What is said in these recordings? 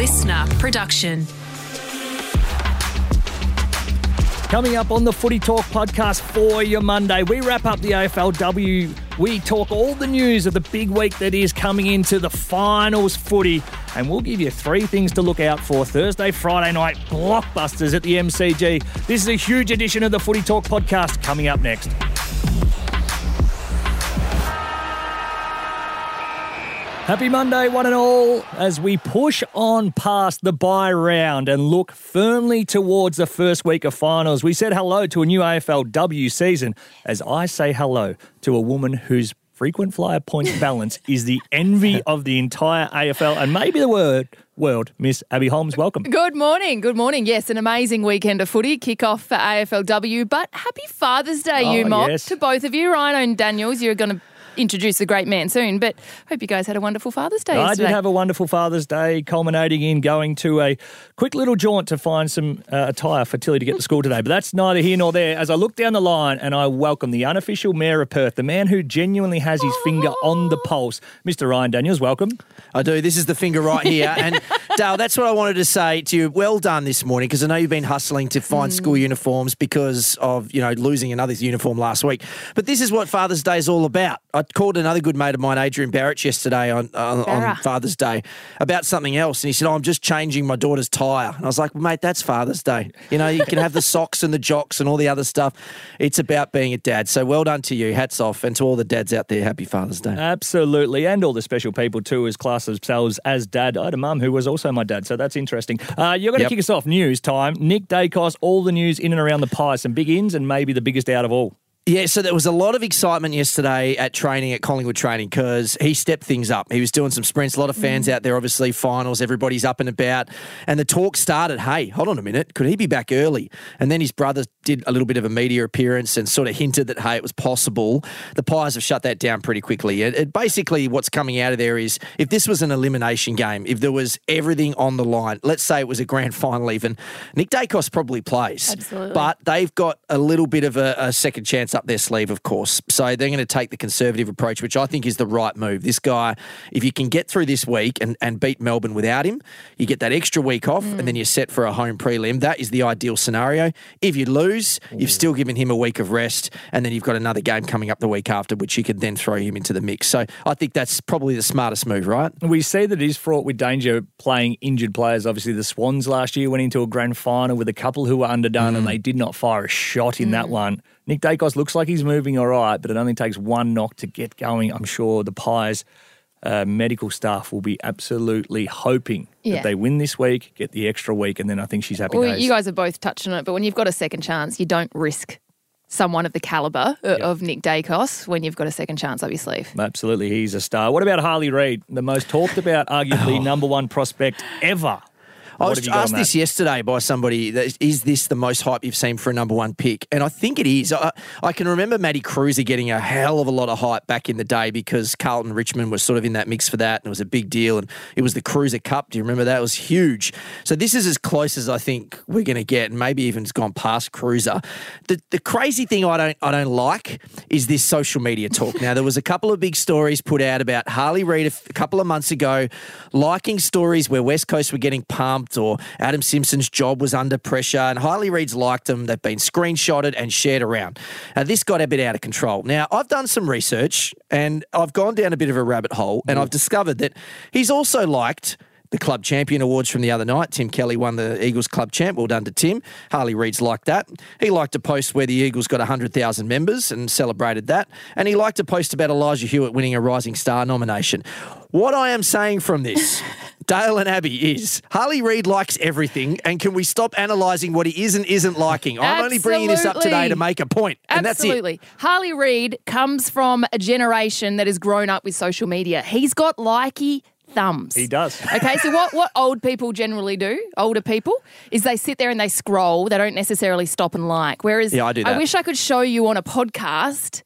listener production. Coming up on the Footy Talk podcast for your Monday, we wrap up the AFLW. We talk all the news of the big week that is coming into the finals footy, and we'll give you three things to look out for Thursday, Friday night blockbusters at the MCG. This is a huge edition of the Footy Talk podcast coming up next. Happy Monday, one and all, as we push on past the bye round and look firmly towards the first week of finals. We said hello to a new AFLW season as I say hello to a woman whose frequent flyer points balance is the envy of the entire AFL and maybe the word world. Miss Abbey Holmes, welcome. Good morning. Good morning. Yes, an amazing weekend of footy kick off for AFLW. But happy Father's Day, Oh, you mob, yes. to both of you. Ryan and Daniels, you're going to introduce the great man soon. But hope you guys had a wonderful Father's Day. I yesterday. did have a wonderful Father's Day, culminating in going to a quick little jaunt to find some uh, attire for Tilly to get to school today. But that's neither here nor there. As I look down the line and I welcome the unofficial Mayor of Perth, the man who genuinely has his finger on the pulse, Mr. Ryan Daniels. Welcome. I do. This is the finger right here. And Dale, that's what I wanted to say to you. Well done this morning because I know you've been hustling to find school uniforms because of, you know, losing another uniform last week. But this is what Father's Day is all about. I called another good mate of mine, Adrian Barrett, yesterday on, on, on Father's Day about something else. And he said, oh, I'm just changing my daughter's tyre. And I was like, well, mate, that's Father's Day. You know, you can have the socks and the jocks and all the other stuff. It's about being a dad. So well done to you. Hats off. And to all the dads out there, happy Father's Day. Absolutely. And all the special people too, as class themselves as dad. I had a mum who was also my dad, so that's interesting. Uh, you're going to Yep. kick us off news time. Nick Daicos, all the news in and around the pie, some big ins and maybe the biggest out of all. Yeah, so there was a lot of excitement yesterday at training at Collingwood training because he stepped things up. He was doing some sprints. A lot of fans mm. out there, obviously, finals, everybody's up and about. And the talk started hey, hold on a minute, could he be back early? And then his brother did a little bit of a media appearance and sort of hinted that, hey, it was possible. The Pies have shut that down pretty quickly. It, it basically, what's coming out of there is if this was an elimination game, if there was everything on the line, let's say it was a grand final even, Nick Daicos probably plays. Absolutely. But they've got a little bit of a, a second chance up their sleeve, of course. So they're going to take the conservative approach, which I think is the right move. This guy, if you can get through this week and, and beat Melbourne without him, you get that extra week off and then mm. you're set for a home prelim. That is the ideal scenario. If you lose, you've still given him a week of rest and then you've got another game coming up the week after, which you could then throw him into the mix. So I think that's probably the smartest move, right? We see that it is fraught with danger playing injured players. Obviously, the Swans last year went into a grand final with a couple who were underdone and mm. they did not fire a shot in that mm. one. Nick Daicos looks like he's moving all right, but it only takes one knock to get going. I'm sure the Pies uh, medical staff will be absolutely hoping Yeah. that they win this week, get the extra week, and then I think she's happy Well, days. you guys are both touched on it, but when you've got a second chance, you don't risk someone of the caliber uh, of Nick Daicos when you've got a second chance up your sleeve. Absolutely, he's a star. What about Harley Reid, the most talked about, arguably number one prospect ever? I was asked this yesterday by somebody. That, is this the most hype you've seen for a number one pick? And I think it is. I, I can remember Matty Kreuzer getting a hell of a lot of hype back in the day because Carlton Richmond was sort of in that mix for that, and it was a big deal. And it was the Kreuzer Cup. Do you remember that? It was huge. So this is as close as I think we're going to get, and maybe even it's gone past Kreuzer. The the crazy thing I don't I don't like is this social media talk. now there was a couple of big stories put out about Harley Reid a f- a couple of months ago, liking stories where West Coast were getting pumped or Adam Simpson's job was under pressure, and Harley Reid's liked them. They've been screenshotted and shared around. Now this got a bit out of control. Now I've done some research and I've gone down a bit of a rabbit hole, and mm. I've discovered that he's also liked the club champion awards from the other night. Tim Kelly won the Eagles club champ. Well done to Tim. Harley Reid's liked that. He liked a post where the Eagles got 100,000 members and celebrated that. And he liked a post about Elijah Hewett winning a Rising Star nomination. What I am saying from this, Dale and Abby, is Harley Reid likes everything. And can we stop analysing what he is and isn't liking? I'm only bringing this up today to make a point. And that's it. Absolutely. Harley Reid comes from a generation that has grown up with social media. He's got likey thumbs. He does. Okay, so what, what old people generally do, older people, is they sit there and they scroll. They don't necessarily stop and like. Whereas Yeah, I do I wish I could show you on a podcast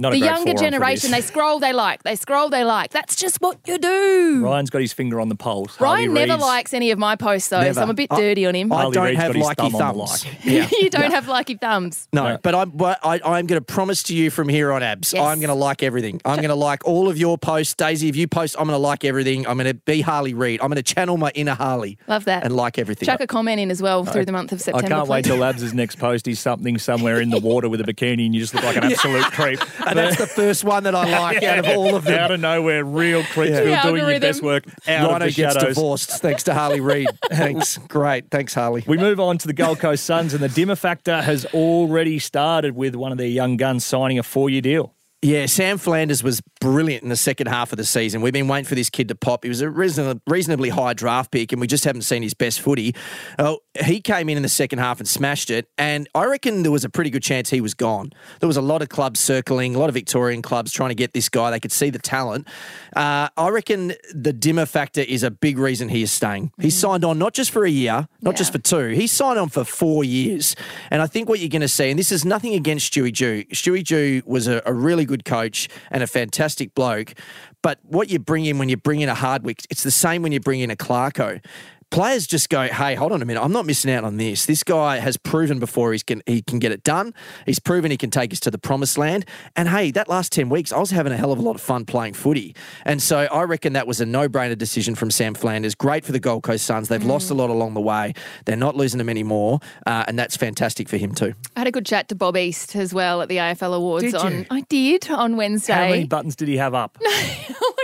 Not the great younger generation, they scroll, they like. They scroll, they like. That's just what you do. Ryan's got his finger on the pulse. Ryan Harley never Reid's- likes any of my posts, though, Never. so I'm a bit I- dirty on him. I Harley don't Reid's have got his likey thumb on the thumbs. like. Yeah. you don't have lucky thumbs. No, No. but I'm but I, I'm going to promise to you from here on, Abs. Yes. I'm going to like everything. I'm going to like all of your posts, Daisy. If you post, I'm going to like everything. I'm going to be Harley Reid. I'm going to channel my inner Harley. Love that. And like everything. Chuck a comment in as well through the month of September. I September. can't wait please. till Labs' next post is something somewhere in the water with a bikini and you just look like an absolute creep. And that's the first one that I like out of all of them. Out of nowhere, real Creepsville The doing your best work out Rhino of the gets shadows. divorced thanks to Harley Reid. Thanks. Great. Thanks, Harley. We move on to the Gold Coast Suns, and the Dimma factor has already started with one of their young guns signing a four-year deal. Yeah, Sam Flanders was brilliant in the second half of the season. We've been waiting for this kid to pop. He was a reasonably, reasonably high draft pick, and we just haven't seen his best footy. Oh, he came in in the second half and smashed it, and I reckon there was a pretty good chance he was gone. There was a lot of clubs circling, a lot of Victorian clubs trying to get this guy. They could see the talent. Uh, I reckon the Dimma factor is a big reason he is staying. He signed on not just for a year, not just for two. He signed on for four years. And I think what you're going to see, and this is nothing against Stewie Dew. Stewie Dew was a, a really good coach and a fantastic bloke. But what you bring in when you bring in a Hardwick, it's the same when you bring in a Clarko. Players just go, hey, hold on a minute. I'm not missing out on this. This guy has proven before he's can, he can get it done. He's proven he can take us to the promised land. And hey, that last 10 weeks, I was having a hell of a lot of fun playing footy. And so I reckon that was a no brainer decision from Sam Flanders. Great for the Gold Coast Suns. They've lost a lot along the way. They're not losing them anymore. Uh, and that's fantastic for him too. I had a good chat to Bob East as well at the AFL Awards. Did on you? I did on Wednesday. How many buttons did he have up?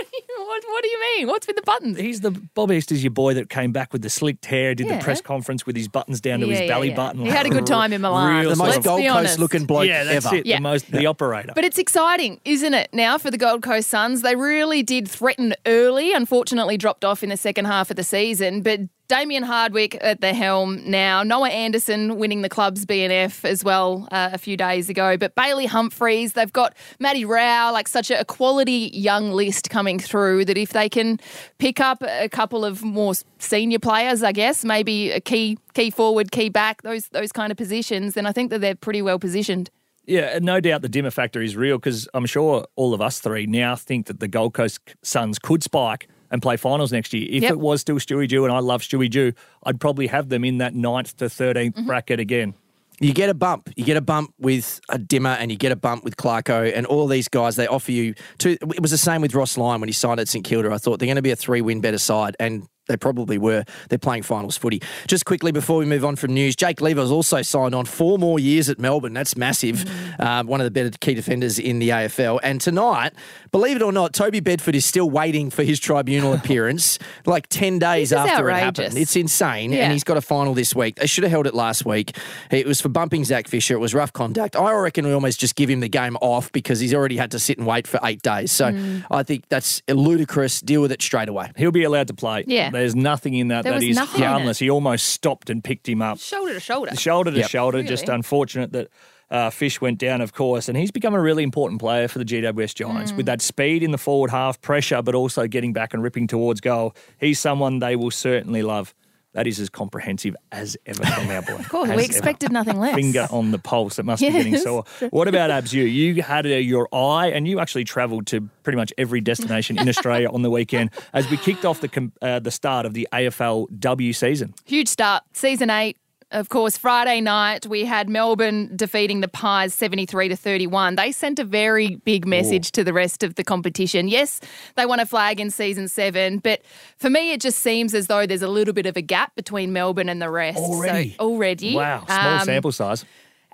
what, do you, what, what do you mean? What's with the buttons? He's the Bob East is your boy that came back with the slicked hair, did Yeah. the press conference with his buttons down to Yeah, his yeah, belly yeah. button. He had a good time in Milan. Real The most Gold Coast looking bloke yeah, that's ever. it. Yeah. The most the operator. But it's exciting, isn't it, now for the Gold Coast Suns? They really did threaten early, unfortunately dropped off in the second half of the season. But Damien Hardwick at the helm now. Noah Anderson winning the club's BNF as well uh, a few days ago. But Bailey Humphreys, they've got Matty Rowell, like such a quality young list coming through that if they can pick up a couple of more senior players, I guess, maybe a key key forward, key back, those those kind of positions, then I think that they're pretty well positioned. Yeah, no doubt the Dimma factor is real because I'm sure all of us three now think that the Gold Coast Suns could spike and play finals next year. If Yep. it was still Stewie Dew, and I love Stewie Dew, I'd probably have them in that ninth to 13th Mm-hmm. bracket again. You get a bump. You get a bump with a Dimma and you get a bump with Clarko and all these guys, they offer you two. It was the same with Ross Lyon when he signed at St Kilda. I thought they're going to be a three win better side. And they probably were. They're playing finals footy. Just quickly before we move on from news, Jake Lever's also signed on four more years at Melbourne. That's massive. Uh, one of the better key defenders in the AFL. And tonight, believe it or not, Toby Bedford is still waiting for his tribunal appearance, like 10 days This is after it happened. It's insane. Yeah. And he's got a final this week. They should have held it last week. It was for bumping Zach Fisher. It was rough conduct. I reckon we almost just give him the game off because he's already had to sit and wait for eight days. So Mm. I think that's ludicrous. Deal with it straight away. He'll be allowed to play. Yeah. There's nothing in that There that was is nothing in it. harmless. He almost stopped and picked him up. Shoulder to shoulder. shoulder to Yep. shoulder. Just unfortunate that uh, Fish went down, of course, and he's become a really important player for the GWS Giants Mm. with that speed in the forward half, pressure, but also getting back and ripping towards goal. He's someone they will certainly love. That is as comprehensive as ever from our boy. Of course, As we ever. expected nothing less. Finger on the pulse. It must be getting sore. What about Abs? You you had uh, your eye, and you actually travelled to pretty much every destination in Australia on the weekend as we kicked off the uh, the start of the AFLW season. Huge start. Season eight. Of course, Friday night we had Melbourne defeating the Pies 73 to 31. They sent a very big message to the rest of the competition. Yes, they won a flag in season seven, but for me it just seems as though there's a little bit of a gap between Melbourne and the rest. So- Already? already. Wow, small Um, sample size.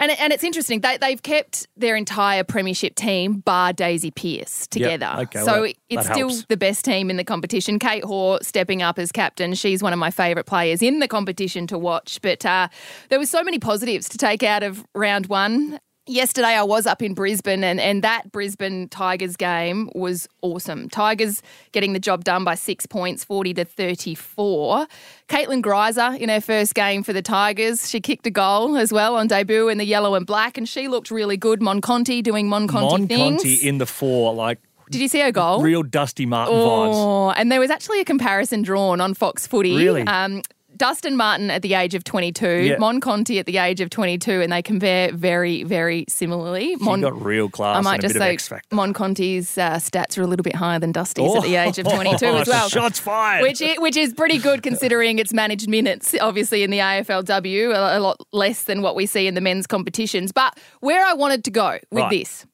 And, and it's interesting. They, they've kept their entire premiership team, bar Daisy Pearce, together. okay, so well, it's still helps. the best team in the competition. Kate Hore stepping up as captain. She's one of my favourite players in the competition to watch. But uh, there were so many positives to take out of round one. Yesterday, I was up in Brisbane, and, and that Brisbane Tigers game was awesome. Tigers getting the job done by six points, 40 to 34. Caitlin Greiser in her first game for the Tigers, she kicked a goal as well on debut in the yellow and black, and she looked really good. Monconti doing Monconti Mon things. Conti in the four, like Did you see her goal? real Dusty Martin vibes. Oh, and there was actually a comparison drawn on Fox Footy. Really? Um, Dustin Martin at the age of 22, Yeah. Mon Conti at the age of 22, and they compare very, very similarly. She got real class I might and a just bit say. Mon Conti's uh, stats are a little bit higher than Dusty's at the age of 22 as well. Shots fired. Which is, which is pretty good considering it's managed minutes, obviously, in the AFLW, a, a lot less than what we see in the men's competitions. But where I wanted to go with Right. this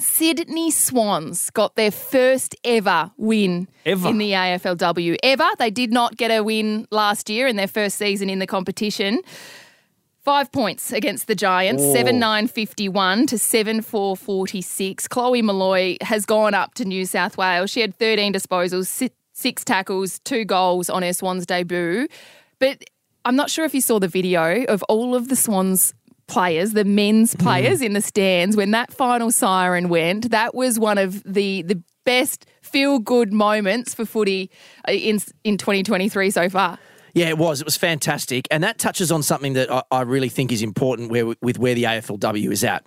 Sydney Swans got their first ever win Ever? in the AFLW. Ever. They did not get a win last year in their first season in the competition. Five points against the Giants, Oh. 7 9 51 to 7 4 46. Chloe Molloy has gone up to New South Wales. She had 13 disposals, six tackles, two goals on her Swans debut. But I'm not sure if you saw the video of all of the Swans players, the men's players in the stands when that final siren went. That was one of the the best feel good moments for footy uh, in in 2023 so far. Yeah, it was. It was fantastic, and that touches on something that I, I really think is important where, with where the AFLW is at.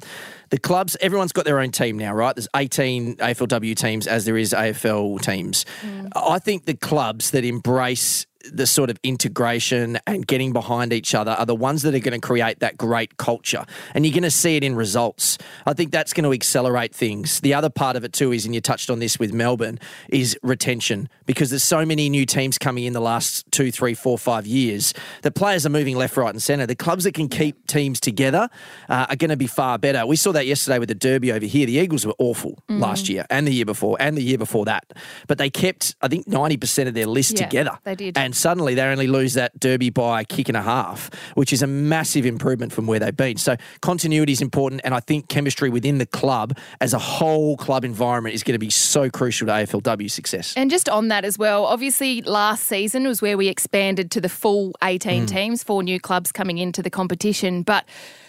The clubs, everyone's got their own team now, right? There's 18 AFLW teams as there is AFL teams. I think the clubs that embrace the sort of integration and getting behind each other are the ones that are going to create that great culture. And you're going to see it in results. I think that's going to accelerate things. The other part of it too is, and you touched on this with Melbourne, is retention because there's so many new teams coming in the last two, three, four, five years. The players are moving left, right, and centre. The clubs that can keep teams together uh, are going to be far better. We saw that yesterday with the Derby over here. The Eagles were awful last year and the year before and the year before that. But they kept, I think, 90% of their list Yeah, together. they did. And suddenly they only lose that derby by a kick and a half, which is a massive improvement from where they've been. So continuity is important, and I think chemistry within the club as a whole club environment is going to be so crucial to AFLW success. And just on that as well, obviously last season was where we expanded to the full 18 hmm. teams, four new clubs coming into the competition. But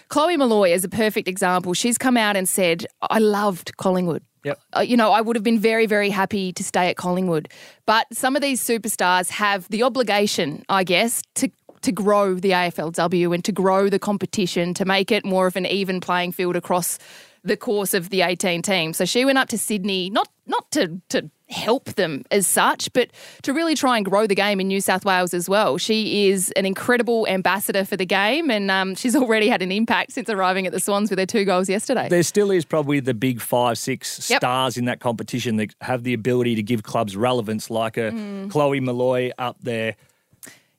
Chloe Molloy is a perfect example. She's come out and said, I loved Collingwood. Yep. Uh, you know, I would have been very, very happy to stay at Collingwood. But some of these superstars have the obligation, I guess, to to grow the AFLW and to grow the competition to make it more of an even playing field across the course of the 18 teams. So she went up to Sydney not not to to help them as such, but to really try and grow the game in New South Wales as well. She is an incredible ambassador for the game, and um, she's already had an impact since arriving at the Swans with her two goals yesterday. There still is probably the big five, six Yep. stars in that competition that have the ability to give clubs relevance, like a Mm. Chloe Molloy up there.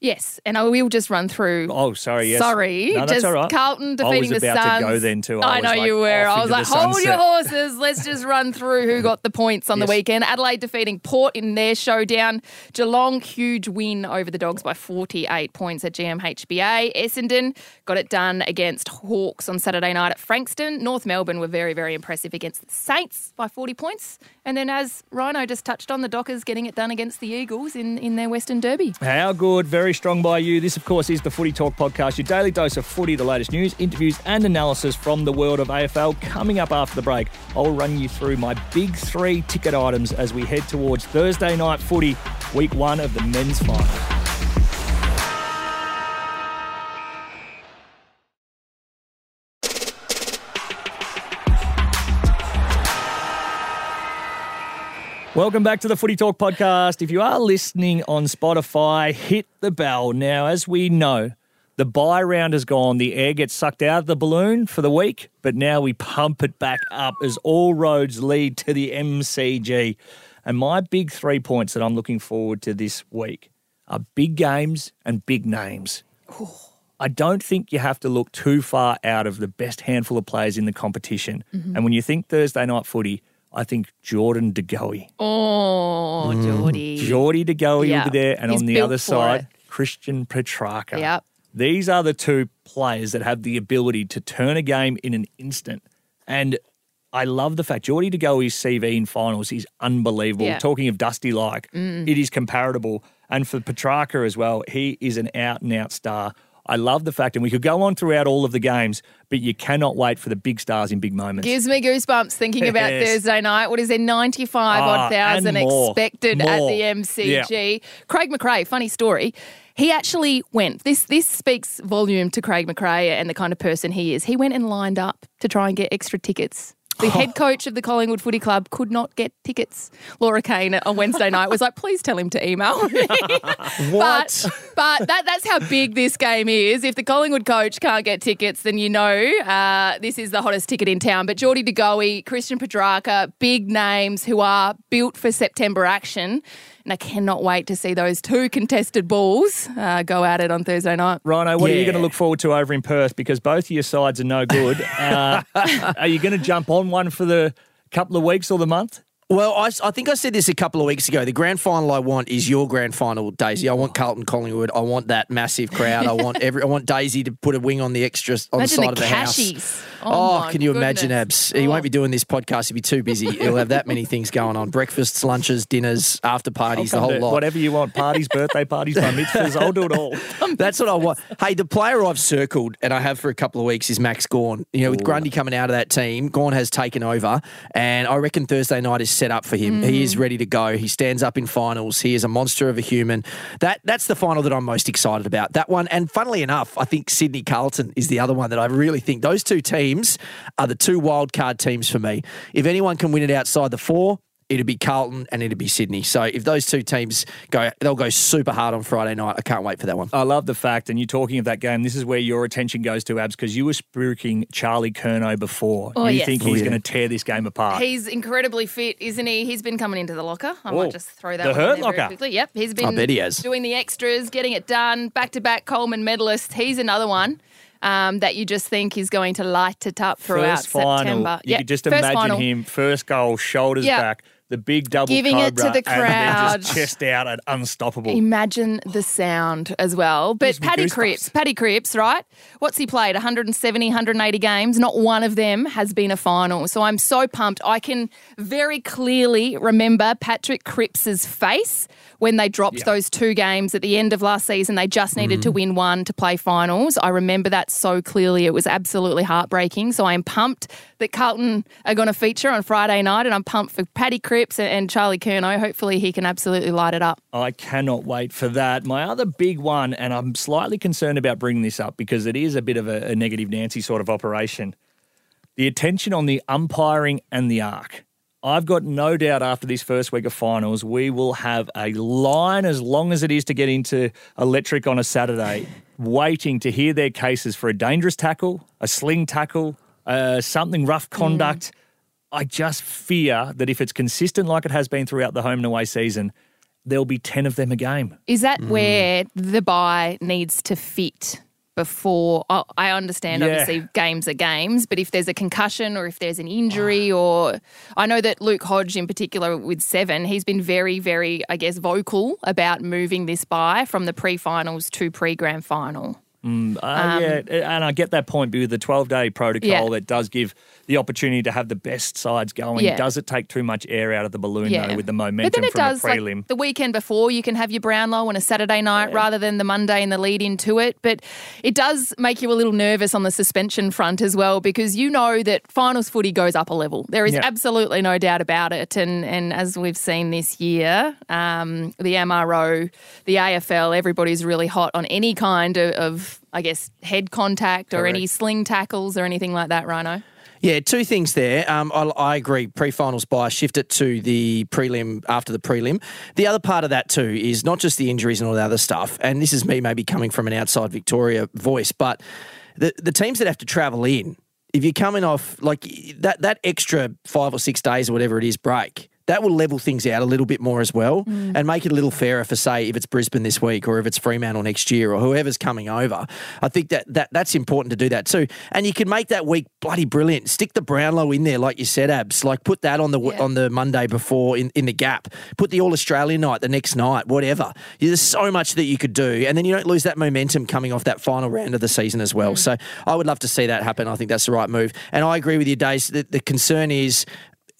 Yes, and I will just run through. Oh, sorry, yes. Sorry, No, that's just all right. Carlton I was defeating the about to go then too. I I, know like, you were. I was like, hold your horses. Let's just run through who got the points on the weekend. Adelaide defeating Port in their showdown. Geelong huge win over the Dogs by 48 points at GMHBA. Essendon got it done against Hawks on Saturday night at Frankston. North Melbourne were very very impressive against the Saints by 40 points. And then as Rhino just touched on, the Dockers getting it done against the Eagles in in their Western Derby. How good, very strong by you. This, of course, is the Footy Talk podcast, your daily dose of footy, the latest news, interviews, and analysis from the world of AFL. Coming up after the break, I'll run you through my big three ticket items as we head towards Thursday night footy, week one of the men's final. Welcome back to the Footy Talk podcast. If you are listening on Spotify, hit the bell. Now, as we know, the bye round is gone. The air gets sucked out of the balloon for the week, but now we pump it back up as all roads lead to the MCG. And my big three points that I'm looking forward to this week are big games and big names. I don't think you have to look too far out of the best handful of players in the competition. Mm-hmm. And when you think Thursday night footy, I think Jordan De Goey. Oh, Geordie. Geordie De Goey Yeah. will be there, and He's on the built other for side, it. Christian Petracca. Yep. These are the two players that have the ability to turn a game in an instant. And I love the fact Geordie De Goey's CV in finals is unbelievable. Yeah. Mm. Talking of Dusty like, it is comparable. And for Petracca as well, he is an out and out star. I love the fact, and we could go on throughout all of the games, but you cannot wait for the big stars in big moments. Gives me goosebumps thinking about Yes. Thursday night. What is there, 95 Ah, odd thousand and more. expected at the MCG? Craig McRae, funny story. He actually went. This this speaks volume to Craig McRae and the kind of person he is. He went and lined up to try and get extra tickets The head coach of the Collingwood Footy Club could not get tickets. Laura Kane on Wednesday night was like, please tell him to email me. What? But, but that, that's how big this game is. If the Collingwood coach can't get tickets, then you know uh, this is the hottest ticket in town. But Geordie De Goey, Christian Petracca, big names who are built for September action. And I cannot wait to see those two contested balls uh, go at it on Thursday night. Rhino, what are you going to look forward to over in Perth? Because both of your sides are no good. Uh, are you going to jump on one for the couple of weeks or the month? Well, I, I think I said this a couple of weeks ago. The grand final I want is your grand final, Daisy. I want Carlton Collingwood. I want that massive crowd. I want every. I want Daisy to put a wing on the extras on Imagine the the side of the house. cashies. Oh, oh can you imagine, goodness. Abs? He Oh. won't be oh. doing this podcast. He'll be too busy. He'll have that many things going on: breakfasts, lunches, dinners, after parties, the whole lot. Whatever you want parties, birthday parties, bar mitzvahs, I'll do it all. That's what I want. Hey, the player I've circled and I have for a couple of weeks is Max Gawn. You know, with Grundy coming out of that team, Gawn has taken over, and I reckon Thursday night is set up for him. He is mm. ready to go. He stands up in finals. He is a monster of a human. That that's the final that I'm most excited about. That one, and funnily enough, I think Sydney Carlton is the other one that I really think those two teams are the two wild card teams for me. If anyone can win it outside the four. It'd be Carlton and it'd be Sydney. So if those two teams go, they'll go super hard on Friday night. I can't wait for that one. I love the fact, and you're talking of that game, this is where your attention goes to, Abs, because you were spooking Charlie Curnow before. Oh, you yes. think Oh, he's yeah. going to tear this game apart. He's incredibly fit, isn't he? He's been coming into the locker. I Oh, might just throw that the one in hurt there very locker. quickly. Yep, he's been I bet he has. doing the extras, getting it done, back to back Coleman medalist. He's another one um, that you just think is going to light it up throughout first final, September. you Yep, could just first imagine final. him, first goal, shoulders Yeah. back, the big double Giving it to cobra, the and then crowd. just chest out and unstoppable. Imagine the sound as well. But Paddy goosebumps. Cripps, Paddy Cripps, right? What's he played? 170, 180 games. Not one of them has been a final. So I'm so pumped. I can very clearly remember Patrick Cripps's face when they dropped Yeah. those two games at the end of last season. They just needed Mm-hmm. to win one to play finals. I remember that so clearly. It was absolutely heartbreaking. So I'm pumped that Carlton are going to feature on Friday night, and I'm pumped for Paddy Cripps and Charlie Curnow. Hopefully, he can absolutely light it up. I cannot wait for that. My other big one, and I'm slightly concerned about bringing this up because it is a bit of a, a negative Nancy sort of operation. The attention on the umpiring and the ARC. I've got no doubt after this first week of finals, we will have a line as long as it is to get into electric on a Saturday, waiting to hear their cases for a dangerous tackle, a sling tackle, uh, something rough conduct. I just fear that if it's consistent like it has been throughout the home and away season, there'll be 10 of them a game. Is that Mm. where the bye needs to fit before? oh, I understand, Yeah. obviously, games are games, but if there's a concussion or if there's an injury, or I know that Luke Hodge, in particular, with seven, he's been very, very, I guess, vocal about moving this bye from the pre finals to pre grand final. Uh, yeah, and I get that point, but with the 12 day protocol, Um, Yeah. that does give the opportunity to have the best sides going. Yeah. Does it take too much air out of the balloon, Yeah. though, with the But momentum then it from does, the prelim? like the weekend before, you can have your Brownlow on a Saturday night rather than the Monday and the lead into it. But it does make you a little nervous on the suspension front as well because you know that finals footy goes up a level. There is absolutely no doubt about it. And and as we've seen this year, um, the MRO, the AFL, everybody's really hot on any kind of, of I guess, head contact or any sling tackles or anything like that, Rhino. Yeah, two things there. Um, I, I agree. Pre-finals bye, shift it to the prelim after the prelim. The other part of that too is not just the injuries and all the other stuff. And this is me maybe coming from an outside Victoria voice, but the the teams that have to travel in, if you're coming off like that that extra five or six days or whatever it is break. That will level things out a little bit more as well mm. and make it a little fairer for, say, if it's Brisbane this week or if it's Fremantle next year or whoever's coming over. I think that, that that's important to do that too. And you can make that week bloody brilliant. Stick the Brownlow in there, like you said, Abs. Like put that on the Yeah. on the Monday before in, in the gap. Put the All Australian night the next night, whatever. There's so much that you could do. And then you don't lose that momentum coming off that final round of the season as well. Mm. So I would love to see that happen. I think that's the right move. And I agree with you, Days. The, the concern is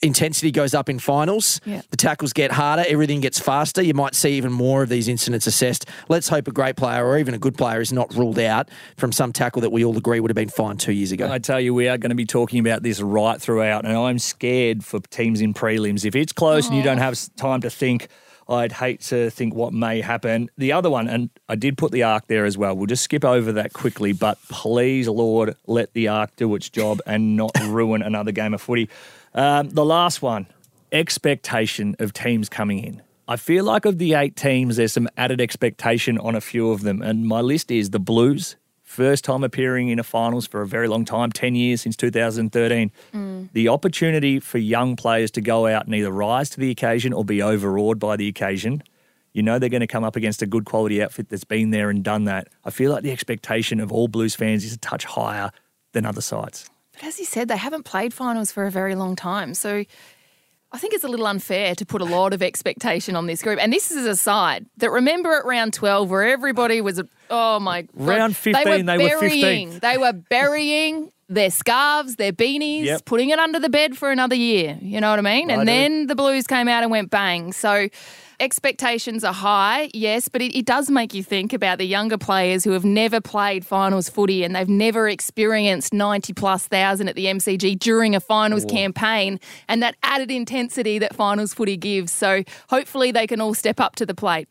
intensity goes up in finals. Yeah. The tackles get harder, everything gets faster. You might see even more of these incidents assessed. Let's hope a great player or even a good player is not ruled out from some tackle that we all agree would have been fine two years ago. I tell you, we are going to be talking about this right throughout, and I'm scared for teams in prelims. If it's close and you don't have time to think, I'd hate to think what may happen. The other one, and I did put the ARC there as well. We'll just skip over that quickly, but please, Lord, let the ARC do its job and not ruin another game of footy. Um, the last one expectation of teams coming in. I feel like of the eight teams, there's some added expectation on a few of them. And my list is the Blues, first time appearing in a finals for a very long time 10 years since 2013. Mm. The opportunity for young players to go out and either rise to the occasion or be overawed by the occasion. You know they're going to come up against a good quality outfit that's been there and done that. I feel like the expectation of all Blues fans is a touch higher than other sides. But as you said, they haven't played finals for a very long time. So I think it's a little unfair to put a lot of expectation on this group. And this is a side that remember at round 12 where everybody was, oh my God. Round 15, they were, they burying, were They were burying their scarves, their beanies, yep. putting it under the bed for another year. You know what I mean? and then the Blues came out and went bang. So expectations are high, yes, but it, it, does make you think about the younger players who have never played finals footy and they've never experienced 90 plus thousand at the MCG during a finals campaign and that added intensity that finals footy gives. So hopefully they can all step up to the plate.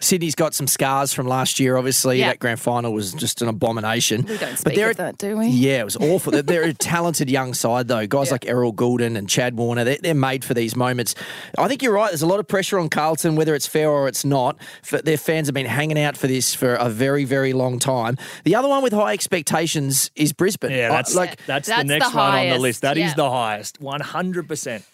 Sydney's got some scars from last year. Obviously, that grand final was just an abomination. We don't speak but of that, do we? Yeah, it was awful. they're, they're, a talented young side, though. Guys like Errol Gulden and Chad Warner, they're, they're, made for these moments. I think you're right. There's a lot of pressure on Carlton, whether it's fair or it's not. For, their fans have been hanging out for this for a very, very long time. The other one with high expectations is Brisbane. Yeah, that's I, like that's, that's, the next the one on the list. That yeah. is the highest, 100. percent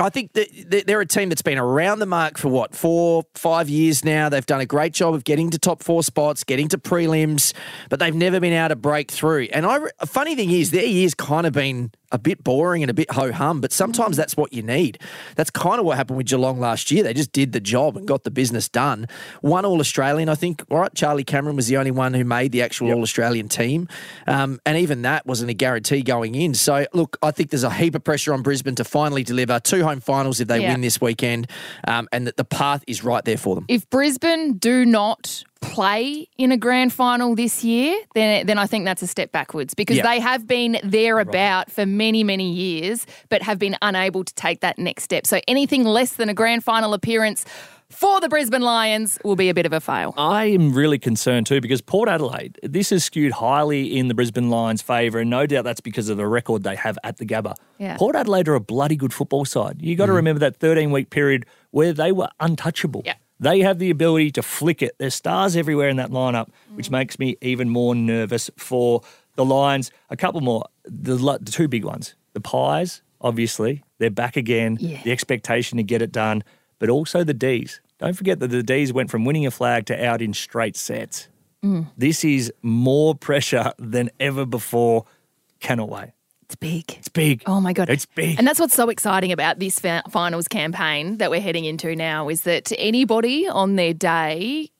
I think that they're a team that's been around the mark for what, four, five years now. They've done a great job of getting to top four spots, getting to prelims, but they've never been able to break through. And I, a funny thing is, their year's kind of been a bit boring and a bit ho hum, but sometimes that's what you need. That's kind of what happened with Geelong last year. They just did the job and got the business done. One All Australian, I think. All right, Charlie Cameron was the only one who made the actual yep. All Australian team, um, and even that wasn't a guarantee going in. So look, I think there's a heap of pressure on Brisbane to finally deliver two home finals if they yep. win this weekend, um, and that the path is right there for them. If Brisbane do not play in a grand final this year, then then I think that's a step backwards because they have been thereabout right. for many many years, but have been unable to take that next step. So anything less than a grand final appearance. For the Brisbane Lions will be a bit of a fail. I am really concerned too because Port Adelaide, this is skewed highly in the Brisbane Lions' favour, and no doubt that's because of the record they have at the Gabba. Yeah. Port Adelaide are a bloody good football side. You've got to mm. remember that 13 week period where they were untouchable. Yeah. They have the ability to flick it. There's stars everywhere in that lineup, which mm. makes me even more nervous for the Lions. A couple more. The, the two big ones. The Pies, obviously, they're back again. Yeah. The expectation to get it done, but also the D's. Don't forget that the D's went from winning a flag to out in straight sets. Mm. This is more pressure than ever before. Cannot wait. It's big. It's big. Oh my god, it's big. And that's what's so exciting about this finals campaign that we're heading into now is that anybody on their day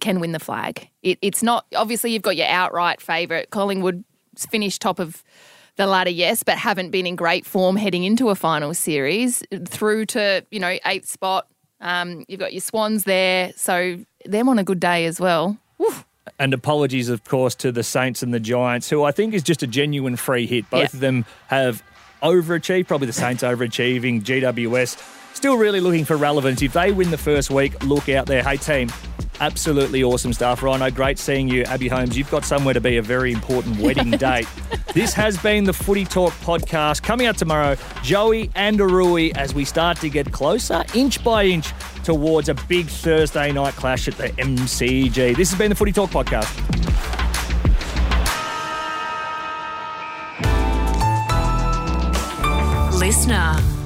can win the flag. It, it's not obviously you've got your outright favourite. Collingwood finished top of the latter, yes, but haven't been in great form heading into a final series through to you know eighth spot. Um, you've got your Swans there, so them on a good day as well. And apologies, of course, to the Saints and the Giants, who I think is just a genuine free hit. Both yeah. of them have overachieved, probably the Saints overachieving. GWS still really looking for relevance. If they win the first week, look out there. Hey, team, absolutely awesome stuff. Rhino, great seeing you. Abbey Holmes, you've got somewhere to be a very important wedding date. this has been the Footy Talk podcast. Coming out tomorrow, Joey and Arui as we start to get closer, inch by inch, towards a big Thursday night clash at the MCG. This has been the Footy Talk podcast. Listener.